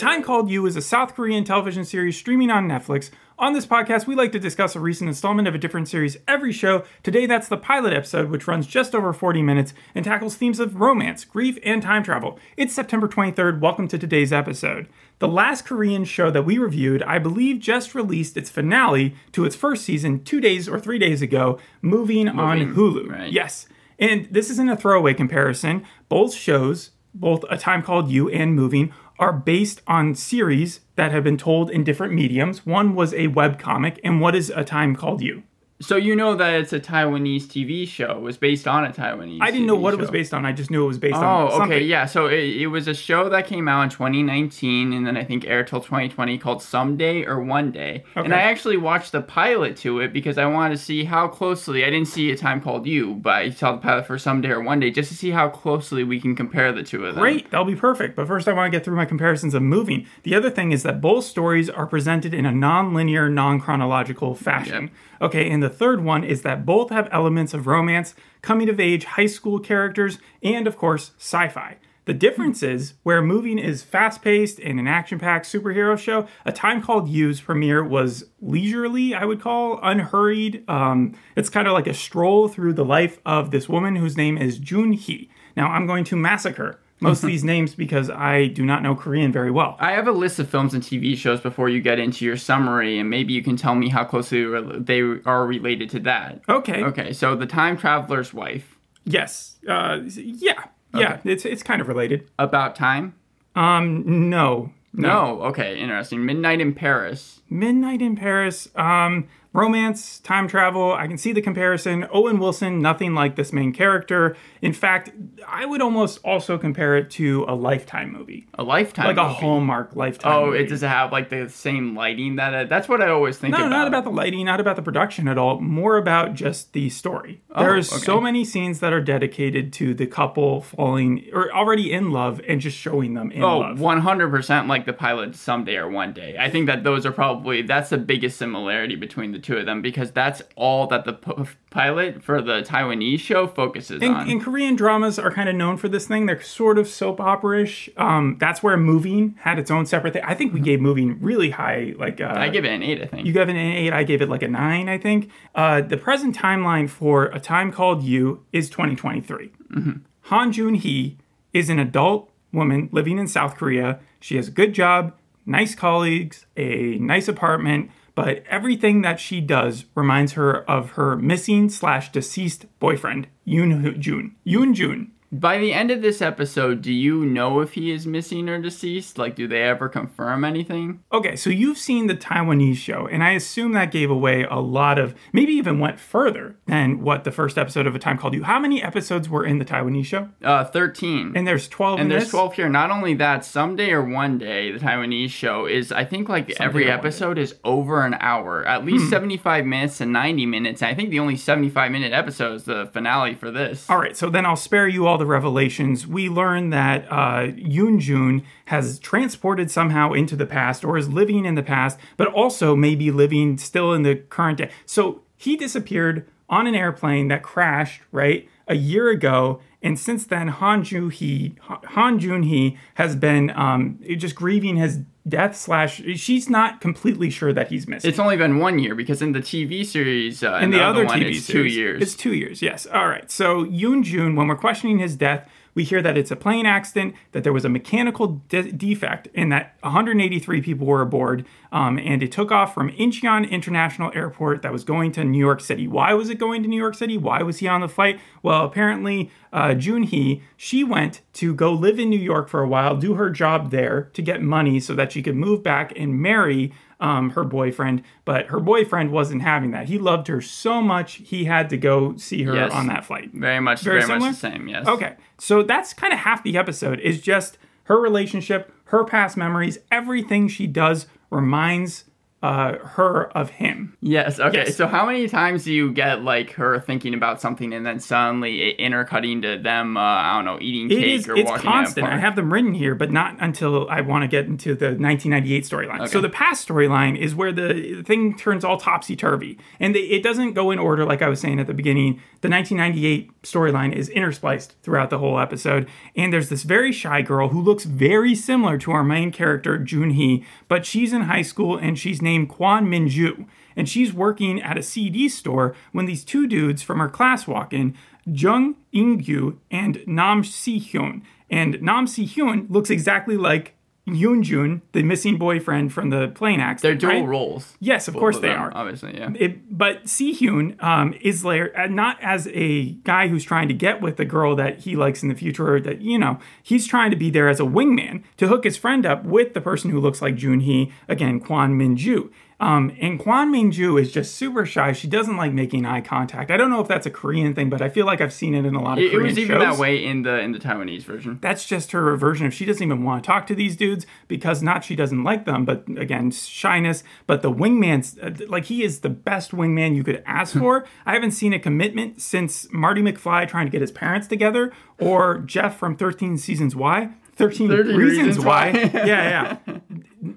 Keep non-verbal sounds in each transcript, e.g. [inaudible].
Time Called You is a South Korean television series streaming on Netflix. On this podcast, we like to discuss a recent installment of a different series every show. Today, that's the pilot episode, which runs just over 40 minutes and tackles themes of romance, grief, and time travel. It's September 23rd. Welcome to today's episode. The last Korean show that we reviewed, I believe, just released its finale to its first season two days or three days ago, moving, on Hulu. right. Yes. And this isn't a throwaway comparison. Both shows, both A Time Called You and Moving, are based on series that have been told in different mediums. One was a webcomic, and what is A Time Called You? So you know that it's a Taiwanese TV show. It was based on a Taiwanese. I didn't know TV what it was based on. I just knew it was based on Oh, something. okay, yeah. So it, it was a show that came out in 2019, and then I think aired till 2020, called Someday or One Day. Okay. And I actually watched the pilot to it because I wanted to see how closely. I didn't see a time called You, but I saw the pilot for Someday or One Day just to see how closely we can compare the two of them. Great, that'll be perfect. But first, I want to get through my comparisons of moving. The other thing is that both stories are presented in a non-linear, non-chronological fashion. Okay, and the third one is that both have elements of romance, coming of age, high school characters, and of course, sci-fi. The difference is where moving is fast paced and an action packed superhero show, A Time Called You's premiere was leisurely, I would call, unhurried. Um, it's kind of like a stroll through the life of this woman whose name is Jun Hee. Now, I'm going to massacre most of [laughs] these names because I do not know Korean very well. I have a list of films and TV shows before you get into your summary, and maybe you can tell me how closely they are related to that. Okay. Okay, so The Time Traveler's Wife, Yes. Uh, yeah. Yeah. It's it's kind of related. About Time? Um. No. No. Okay, interesting. Midnight in Paris. Midnight in Paris, um, romance, time travel. I can see the comparison. Owen Wilson, nothing like this main character. In fact, I would almost also compare it to a Lifetime movie, A Lifetime. like a. Hallmark Lifetime. Oh, movie. it does have like the same lighting that it, that's what I always think No, about. not about the lighting, not about the production at all. More about just the story. There's Oh, okay. so many scenes that are dedicated to the couple falling or already in love and just showing them in Oh, love. 100% like the pilot someday or one day. I think that those are probably that's the biggest similarity between the two of them because that's all that the p- pilot for the Taiwanese show focuses And, on. and Korean dramas are kind of known for this thing. They're sort of soap opera-ish. Um, that's where Moving had its own separate thing. I think we gave Moving really high. Like uh, I give it an 8, I think. you gave it an eight. I gave it like a nine. I think. Uh, the present timeline for A Time Called You is 2023. Han Jun Hee is an adult woman living in South Korea. She has a good job, nice colleagues, a nice apartment, but everything that she does reminds her of her missing slash deceased boyfriend, Yoon Jun. Yoon Jun. By the end of this episode, do you know if he is missing or deceased? Like do they ever confirm anything? Okay, so you've seen the Taiwanese show, and I assume that gave away a lot of, maybe even went further than what the first episode of A Time Called You. How many episodes were in the Taiwanese show? Uh 13. And there's 12 in And there's this? 12 here. Not only that, someday or one day, the Taiwanese show is, I think, like every or day. episode is over an hour, at least 75 minutes to 90 minutes. I think the only 75 minute episode is the finale for this. All right, so then I'll spare you all the revelations. We learn that uh, Yoon Jun has transported somehow into the past or is living in the past, but also may be living still in the current day. So he disappeared on an airplane that crashed, right, a year ago. And since then, Han Jun Hee, Han Jun Hee has been um, just grieving his death. Slash, she's not completely sure that he's missing. It's only been one year because in the TV series, uh, In the other one, TV it's two years. It's two years, yes. All right. So Yoon Jun, when we're questioning his death, we hear that it's a plane accident, that there was a mechanical de- defect, and that 183 people were aboard, um, and it took off from Incheon International Airport that was going to New York City. Why was it going to New York City? Why was he on the flight? Well, apparently, uh, Jun Hee, she went to go live in New York for a while, do her job there to get money so that she could move back and marry um, her boyfriend, but her boyfriend wasn't having that. He loved her so much he had to go see her Yes. on that flight. very much, Very very, much the same. Yes. Okay, so that's kind of half the episode is just her relationship, her past memories, everything she does reminds uh, her of him. Yes. Okay. Yes. So how many times do you get like her thinking about something and then suddenly it intercutting to them? Uh, I don't know, eating It cake is or it's walking in constant. I have them written here, but not until I want to get into the 1998 storyline. So the past storyline is where the thing turns all topsy turvy, and they, it doesn't go in order like I was saying at the beginning. The 1998 storyline is interspliced throughout the whole episode, and there's this very shy girl who looks very similar to our main character Jun Hee, but she's in high school and she's named Kwon Min Ju. And she's working at a CD store when these two dudes from her class walk in, Jung In-gyu and Nam Si-hyun. And Nam Si-hyun looks exactly like Yoon Jun, the missing boyfriend from the plane accident. They're dual right? roles. Yes, of course of they them, are. Obviously, yeah. It, but Si-hyun um, is there uh, not as a guy who's trying to get with the girl that he likes in the future, or that you know he's trying to be there as a wingman to hook his friend up with the person who looks like Jun Hee again, Kwon Min Ju. Um, and Kwon Min Ju is just super shy. She doesn't like making eye contact. I don't know if that's a Korean thing, but I feel like I've seen it in a lot of It, it Korean was even shows that way in the in the Taiwanese version. that's just her version of she doesn't even want to talk to these dudes because not she doesn't like them, but again shyness. But the wingman's uh, like he is the best wingman you could ask [laughs] for. I haven't seen a commitment since Marty McFly trying to get his parents together, or Jeff from Thirteen Seasons Why. 13, 13 reasons, Reasons why. Why. [laughs] yeah, yeah.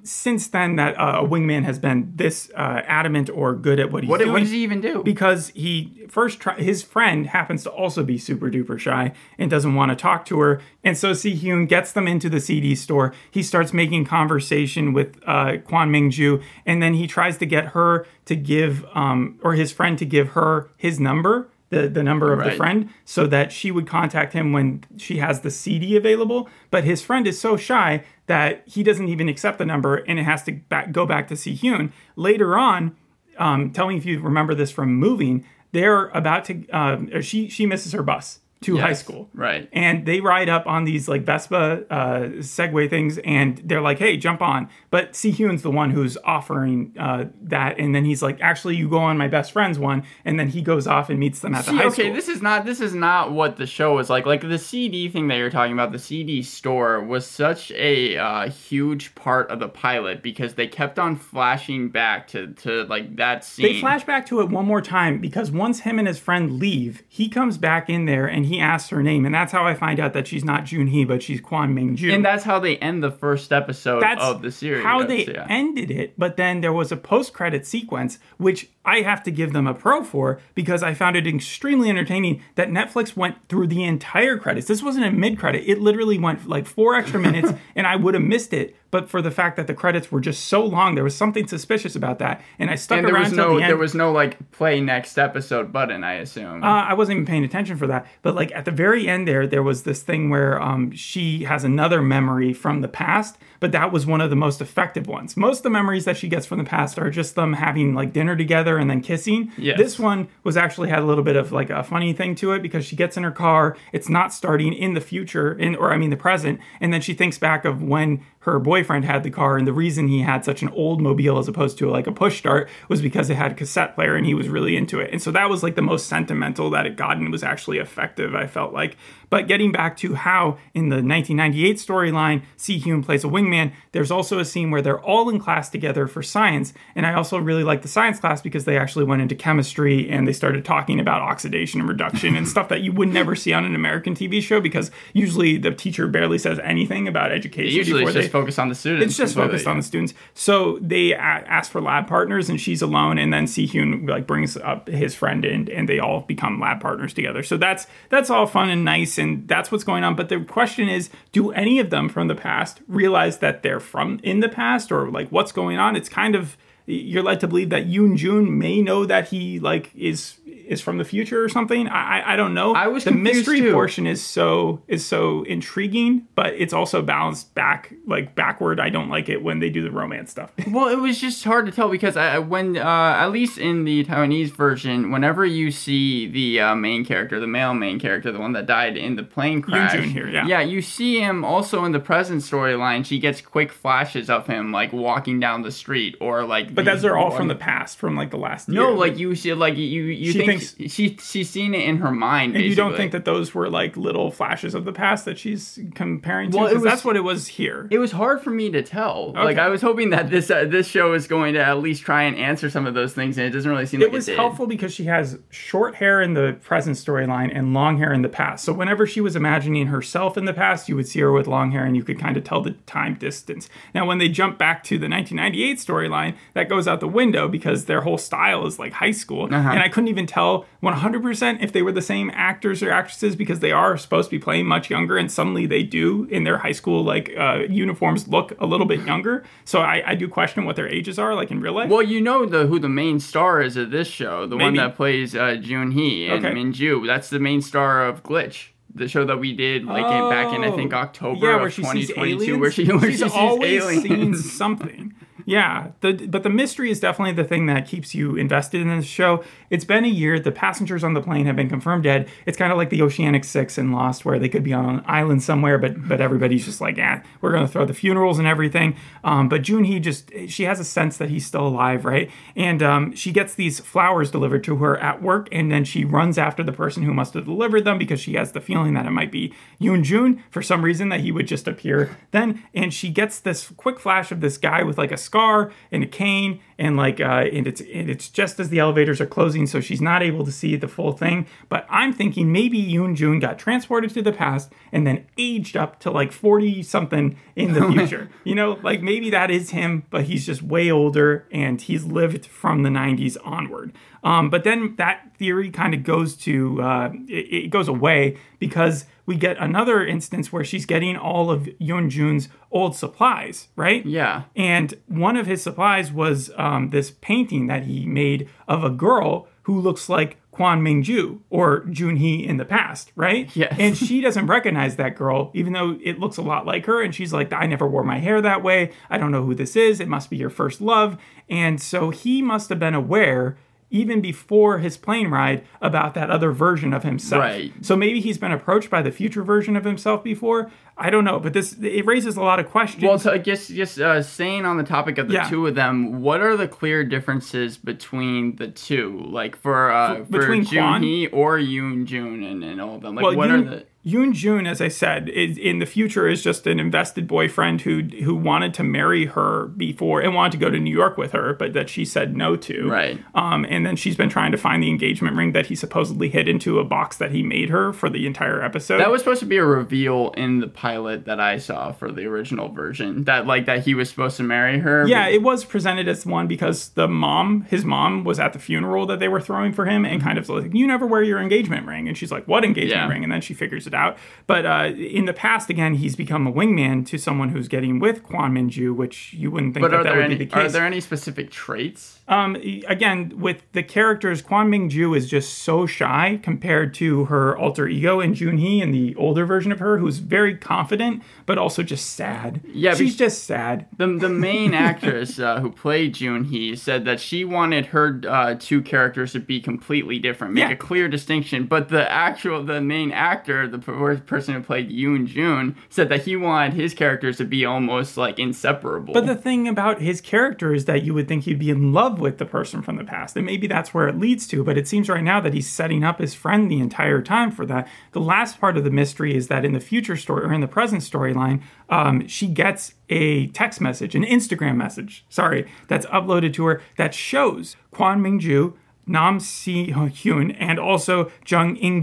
Since then, that uh, a wingman has been this uh, adamant or good at what he's What, doing what does he even do? because he first try, his friend happens to also be super duper shy and doesn't want to talk to her and so Si Hyun gets them into the CD store he starts making conversation with uh, Kwon Ming Ju and then he tries to get her to give um, or his friend to give her his number the, the number of the friend so that she would contact him when she has the CD available. But his friend is so shy that he doesn't even accept the number and it has to back, go back to Si Hyun. Later on, um, tell me if you remember this from moving. They're about to. Uh, she she misses her bus to high school, right. And they ride up on these like Vespa uh, Segway things, and they're like, "Hey, jump on!" But Si Hyun's the one who's offering uh, that, and then he's like, "Actually, you go on my best friend's one," and then he goes off and meets them at the See, high okay, school. Okay, this is not this is not what the show was like. Like the CD thing that you're talking about, the CD store was such a uh, huge part of the pilot because they kept on flashing back to to like that scene. They flash back to it one more time because once him and his friend leave, he comes back in there and he asks her name, and that's how I find out that she's not Jun Hee, but she's Kwon Ming Ju. and that's how they end the first episode that's of the series. how they yeah. ended it. But then there was a post-credit sequence, which I have to give them a pro for because I found it extremely entertaining that Netflix went through the entire credits. This wasn't a mid-credit; it literally went like four extra minutes, [laughs] and I would have missed it. But for the fact that the credits were just so long, there was something suspicious about that, and I stuck and there around was no the end. there was no like play next episode button. I assume. Uh, I wasn't even paying attention for that. But like at the very end there, there was this thing where um, she has another memory from the past, but that was one of the most effective ones. Most of the memories that she gets from the past are just them having like dinner together and then kissing. Yes. This one was actually had a little bit of like a funny thing to it because she gets in her car, it's not starting in the future, in or I mean the present, and then she thinks back of when her boyfriend had the car and the reason he had such an old mobile as opposed to like a push start was because it had a cassette player and he was really into it. And so that was like the most sentimental that it got and it was actually effective i felt like. But getting back to how in the 1998 storyline Si Hyun plays a wingman there's also a scene where they're all in class together for science. And i also really like the science class because they actually went into chemistry and they started talking about oxidation and reduction and stuff that you would never see on an american tv show because usually the teacher barely says anything about education Usually before they focused on the students. it's just focused on the students. So they a- ask for lab partners, and she's alone. And then Hyun like brings up his friend, and and they all become lab partners together. So that's that's all fun and nice, and that's what's going on. But the question is, do any of them from the past realize that they're from in the past, or like what's going on? It's kind of you're led to believe that Yoon Jun may know that he like is is from the future or something. I I, I don't know. I was the mystery too. portion is so is so intriguing, but it's also balanced back like backward. I don't like it when they do the romance stuff. [laughs] Well, it was just hard to tell because I, when, uh, at least in the Taiwanese version, whenever you see the uh, main character, the male main character, the one that died in the plane crash, Jun here, yeah. yeah, you see him also in the present storyline. She gets quick flashes of him like walking down the street or like. But those are all from the past, from like the last year. No, like you see, like you you She think thinks she she's seen it in her mind. And you don't think that those were like little flashes of the past that she's comparing to? Well, it was- that's what it was here. It was hard for me to tell. Like I was hoping that this uh, this show is going to at least try and answer some of those things, and it doesn't really seem it like was it helpful because she has short hair in the present storyline and long hair in the past. So whenever she was imagining herself in the past, you would see her with long hair and you could kind of tell the time distance. Now, when they jump back to the 1998 storyline, that goes out the window because their whole style is like high school. Uh-huh. And I couldn't even tell 100% if they were the same actors or actresses because they are supposed to be playing much younger and suddenly they do in their high school like uh, uniforms look a little bit younger. So I, I do question what their ages are like in real life. Well, you know the who the main star is of this show, the one that plays uh, Jun Hee and Okay. Minju. That's the main star of Glitch, the show that we did like in, back in I think Oh. October yeah, of where she sees 2022, aliens. where she [laughs] where she's she sees always aliens. seen something. Yeah, the, but the mystery is definitely the thing that keeps you invested in this show. It's been a year. The passengers on the plane have been confirmed dead. It's kind of like the Oceanic Six in Lost, where they could be on an island somewhere, but but everybody's just like, ah, we're to throw the funerals and everything. Um, but Jun Hee just she has a sense that he's still alive, right? And um, she gets these flowers delivered to her at work, and then she runs after the person who must have delivered them because she has the feeling that it might be Yoon Jun for some reason that he would just appear then. And she gets this quick flash of this guy with like a scar and a cane, and like uh, and it's and it's just as the elevators are closing, so she's not able to see the full thing. But I'm thinking maybe Yoon Jun got transported to the past and then aged up to like 40 something in the [laughs] future. you know, like maybe that is him, but he's just way older and he's lived from the 90s onward. Um, but then that theory kind of goes to uh, it, it goes away because we get another instance where she's getting all of Yoon Jun's old supplies, right? Yeah. And one of his supplies was um, Um, this painting that he made of a girl who looks like Kwon Mingju or Jun Hee in the past, right? Yes. And she doesn't recognize that girl, even though it looks a lot like her. And she's like, I never wore my hair that way. I don't know who this is. It must be your first love. And so he must have been aware. Even before his plane ride, about that other version of himself. Right. So maybe he's been approached by the future version of himself before. I don't know, but this it raises a lot of questions. Well, so I guess just uh, staying on the topic of the Yeah. two of them, what are the clear differences between the two? Like for uh, for between Jun? Hee or Yoon Jun and, and all of them. Like well, what Yoon, are the Yoon Jun, as I said, is in the future is just an invested boyfriend who who wanted to marry her before and wanted to go to New York with her, but that she said no to. Right. Um, and then she's been trying to find the engagement ring that he supposedly hid into a box that he made her for the entire episode. That was supposed to be a reveal in the pilot that I saw for the original version. That like that he was supposed to marry her. Yeah, it was presented as one because the mom, his mom, was at the funeral that they were throwing for him, and kind of like, "You never wear your engagement ring," and she's like, "What engagement Yeah. ring?" And then she figures it out. But uh, in the past, again, he's become a wingman to someone who's getting with Kwon Minju, which you wouldn't think But that that would any be the case. are there any specific traits? Um, again, with the characters, Kwon Ming-ju is just so shy compared to her alter ego in Junhee and the older version of her, who's very confident but also just sad. Yeah, she's just sad. The, the main [laughs] actress uh, who played Jun Hee said that she wanted her uh, two characters to be completely different, make Yeah. a clear distinction. But the actual, the main actor, the person who played Yoon Jun, said that he wanted his characters to be almost like inseparable. But the thing about his character is that you would think he'd be in love with the person from the past, and maybe that's where it leads to. But it seems right now that he's setting up his friend the entire time for that. The last part of the mystery is that in the future story or in the present storyline, um, she gets a text message, an Instagram message, sorry, that's uploaded to her that shows Kwon Mingju, Nam Si Hyun, and also Jung In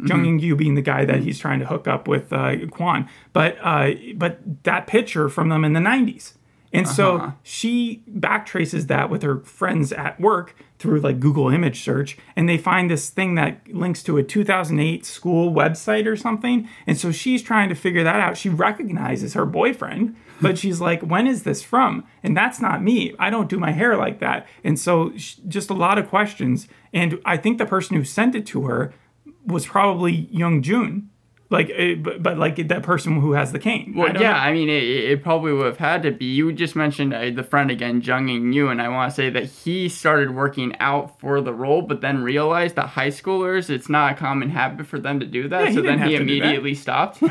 Gyu. Jung In Gyu being the guy that he's trying to hook up with uh, Kwon, but uh, but that picture from them in the '90s. And so she backtraces that with her friends at work through like Google image search, and they find this thing that links to a 2008 school website or something. And so she's trying to figure that out. She recognizes her boyfriend, but [laughs] she's like, when is this from? And that's not me. I don't do my hair like that. And so sh- just a lot of questions. And I think the person who sent it to her was probably Yoon Jun Like, uh, but, but like that person who has the cane. I Well, don't yeah, know. I mean, it, it probably would have had to be. You just mentioned uh, the friend again, Jung In Yu, and I want to say that he started working out for the role, but then realized that high schoolers, it's not a common habit for them to do that. Yeah, so then he have to do that. immediately stopped. [laughs]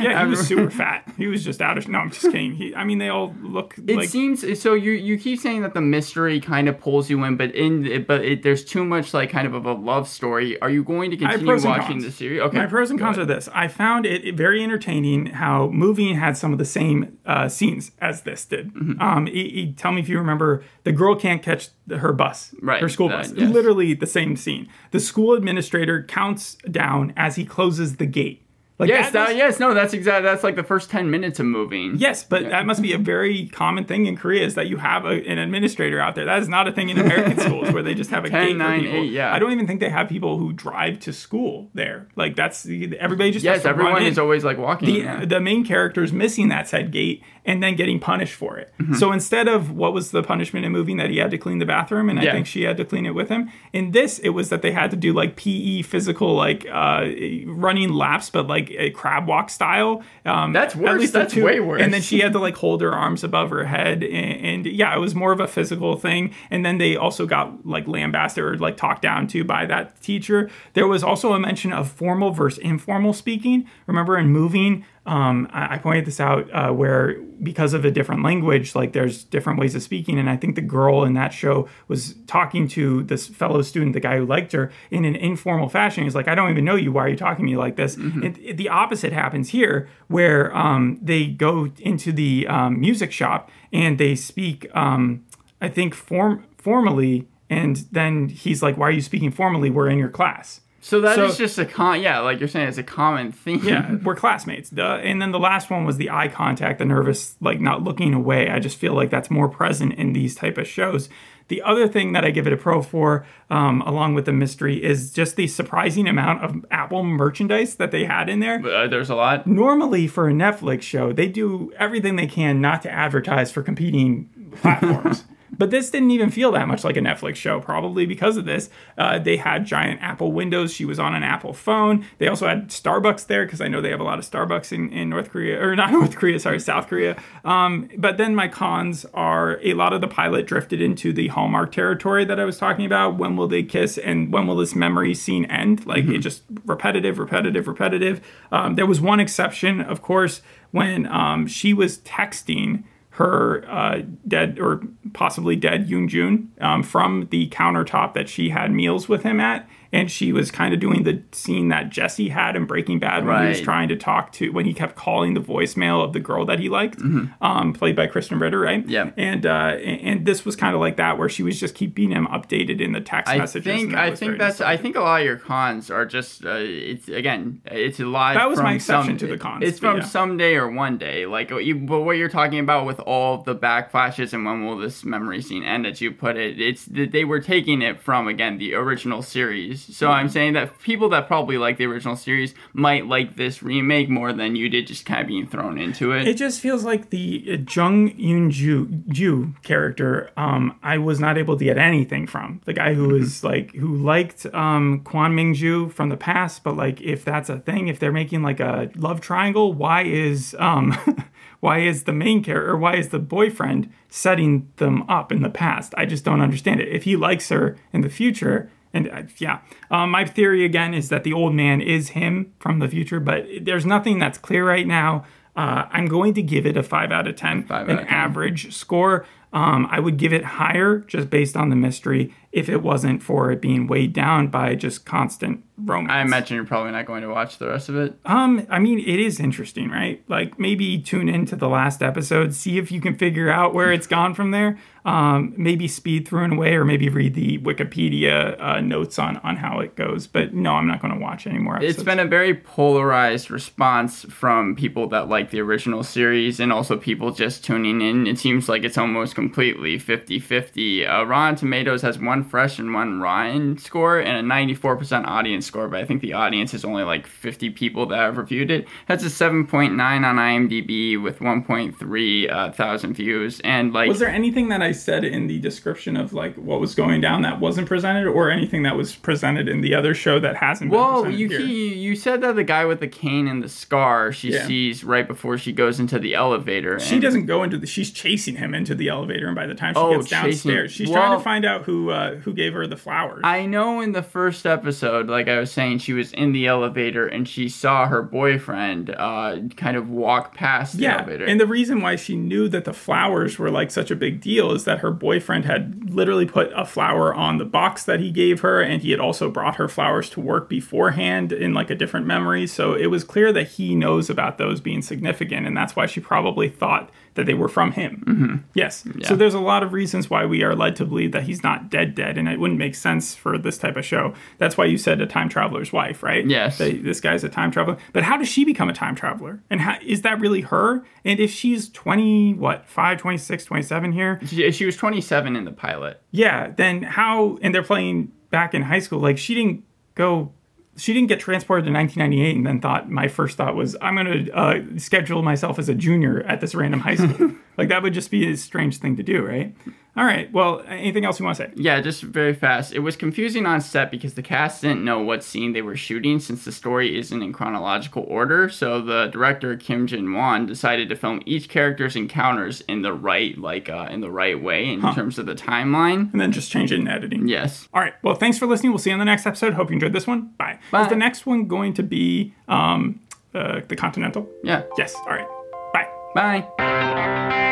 Yeah, he was [laughs] super fat. He was just out of. No, I'm just kidding. He, I mean, they all look It like. seems so. You you keep saying that the mystery kind of pulls you in, but in but it, there's too much like kind of of a love story. Are you going to continue watching the series? Okay, My pros and cons are this. I found it very entertaining how Moving had some of the same uh, scenes as this did. Mm-hmm. Um, he, he- tell me if you remember, the girl can't catch the- her bus, Right, her school that- bus. yes. Literally the same scene. The school administrator counts down as he closes the gate. Like Yes, that yes, no, that's exactly that's like the first ten minutes of moving. Yes, but that must be a very common thing in Korea is that you have a, an administrator out there. That is not a thing in American [laughs] schools where they just have a 10, gate 9, people. 8, yeah. I don't even think they have people who drive to school there. Like that's everybody just Yes, everyone is always like walking. the, yeah. the main character is missing that said gate and then getting punished for it. Mm-hmm. So instead of what was the punishment in moving that he had to clean the bathroom and I think she had to clean it with him. In this, it was that they had to do like PE physical like uh, running laps, but like a crab walk style. Um, That's at least That's way worse. And then she had to like hold her arms above her head, and, and yeah, it was more of a physical thing. And then they also got like lambasted or like talked down to by that teacher. There was also a mention of formal versus informal speaking. Remember in moving, um, I, I pointed this out uh, where because of a different language, like there's different ways of speaking. And I think the girl in that show was talking to this fellow student, the guy who liked her, in an informal fashion. He's like, "I don't even know you. Why are you talking to me like this?" It, it- the opposite happens here, where um, they go into the um, music shop and they speak. Um, I think form formally, and then he's like, "Why are you speaking formally? We're in your class." So that is so- just a con. Yeah, like you're saying, it's a common theme. Yeah, we're classmates. Duh. And then the last one was the eye contact, the nervous, like not looking away. I just feel like that's more present in these type of shows. The other thing that I give it a pro for, um, along with the mystery, is just the surprising amount of Apple merchandise that they had in there. Uh, there's a lot. Normally, for a Netflix show, they do everything they can not to advertise for competing platforms. [laughs] But this didn't even feel that much like a Netflix show, probably because of this. Uh, they had giant Apple windows. She was on an Apple phone. They also had Starbucks there because I know they have a lot of Starbucks in, in North Korea, or not [laughs] North Korea, sorry, South Korea. Um, but then my cons are a lot of the pilot drifted into the Hallmark territory that I was talking about. When will they kiss and when will this memory scene end? Like it just repetitive, repetitive, repetitive. Um, there was one exception, of course, when um, she was texting her uh, dead or possibly dead Yoon Jun um, from the countertop that she had meals with him at. And she was kind of doing the scene that Jesse had in Breaking Bad when he was trying to talk to, when he kept calling the voicemail of the girl that he liked, um, played by Krysten Ritter, right? Mm-hmm. Yeah. And uh, and this was kind of like that, where she was just keeping him updated in the text I messages. think I think that's I think a lot of your cons are just uh, it's again it's a lot. That was from my exception some- to the cons, It's from yeah. someday or one day, like you, but what you're talking about with all the backflashes and when will this memory scene end? As you put it, it's that they were taking it from again the original series. So I'm saying that people that probably like the original series might like this remake more than you did, just kind of being thrown into it. It just feels like the uh, Jung Yoon Ju, Ju character. Um, I was not able to get anything from the guy who was like who liked um, Kwon Ming Ju from the past. But like, if that's a thing, if they're making like a love triangle, why is um, [laughs] why is the main character or why is the boyfriend setting them up in the past? I just don't understand it. If he likes her in the future. And uh, yeah, um, my theory again is that the old man is him from the future, but there's nothing that's clear right now. Uh, I'm going to give it a five out of ten, Five an out of 10. average score. Um, I would give it higher just based on the mystery if it wasn't for it being weighed down by just constant romance. I imagine you're probably not going to watch the rest of it. Um, I mean, it is interesting, right? Like maybe tune into the last episode, see if you can figure out where it's gone from there. Um, maybe speed through and away, or maybe read the Wikipedia uh, notes on on how it goes. But no, I'm not going to watch any more episodes. It's been a very polarized response from people that like the original series and also people just tuning in. It seems like it's almost completely 50-50. Uh, Rotten Tomatoes has one fresh and one rotten score and a 94% audience score, but I think the audience is only like 50 people that have reviewed it. That's a 7.9 on IMDb with 1.3 uh, thousand views. And like, Was there anything that I said in the description of like what was going down that wasn't presented, or anything that was presented in the other show that hasn't been well, presented you you said that the guy with the cane and the scar she Yeah. sees right before she goes into the elevator. She doesn't go into the. She's chasing him into the elevator, and by the time she Oh, gets chasing- downstairs, she's trying to find out who uh, who gave her the flowers. I know in the first episode, like I was saying, she was in the elevator and she saw her boyfriend uh, kind of walk past the yeah, elevator. and the reason why she knew that the flowers were like such a big deal is that her boyfriend had literally put a flower on the box that he gave her, and he had also brought her flowers to work beforehand in like a different memory. So it was clear that he knows about those being significant, and that's why she probably thought that they were from him. Mm-hmm. Yes. So there's a lot of reasons why we are led to believe that he's not dead, dead, and it wouldn't make sense for this type of show. That's why you said a time traveler's wife, right? Yes. They- this guy's a time traveler. But how does she become a time traveler? And how, is that really her? And if she's 20, what, 5, 26, 27 here? she, she was 27 in the pilot. Yeah, then how, and they're playing back in high school, like she didn't go, she didn't get transported to 1998 and then thought, my first thought was, I'm going to uh, schedule myself as a junior at this random high school. [laughs] like that would just be a strange thing to do, right? All right, well, anything else you want to say? Yeah, just very fast. It was confusing on set because the cast didn't know what scene they were shooting since the story isn't in chronological order. So the director Kim Jin Won decided to film each character's encounters in the right, like uh, in the right way in terms of the timeline. And then just change it in editing. Yes. All right. Well, thanks for listening. We'll see you on the next episode. Hope you enjoyed this one. Bye. Bye. Is the next one going to be um, uh, the Continental? Yeah. Yes. All right. Bye. Bye.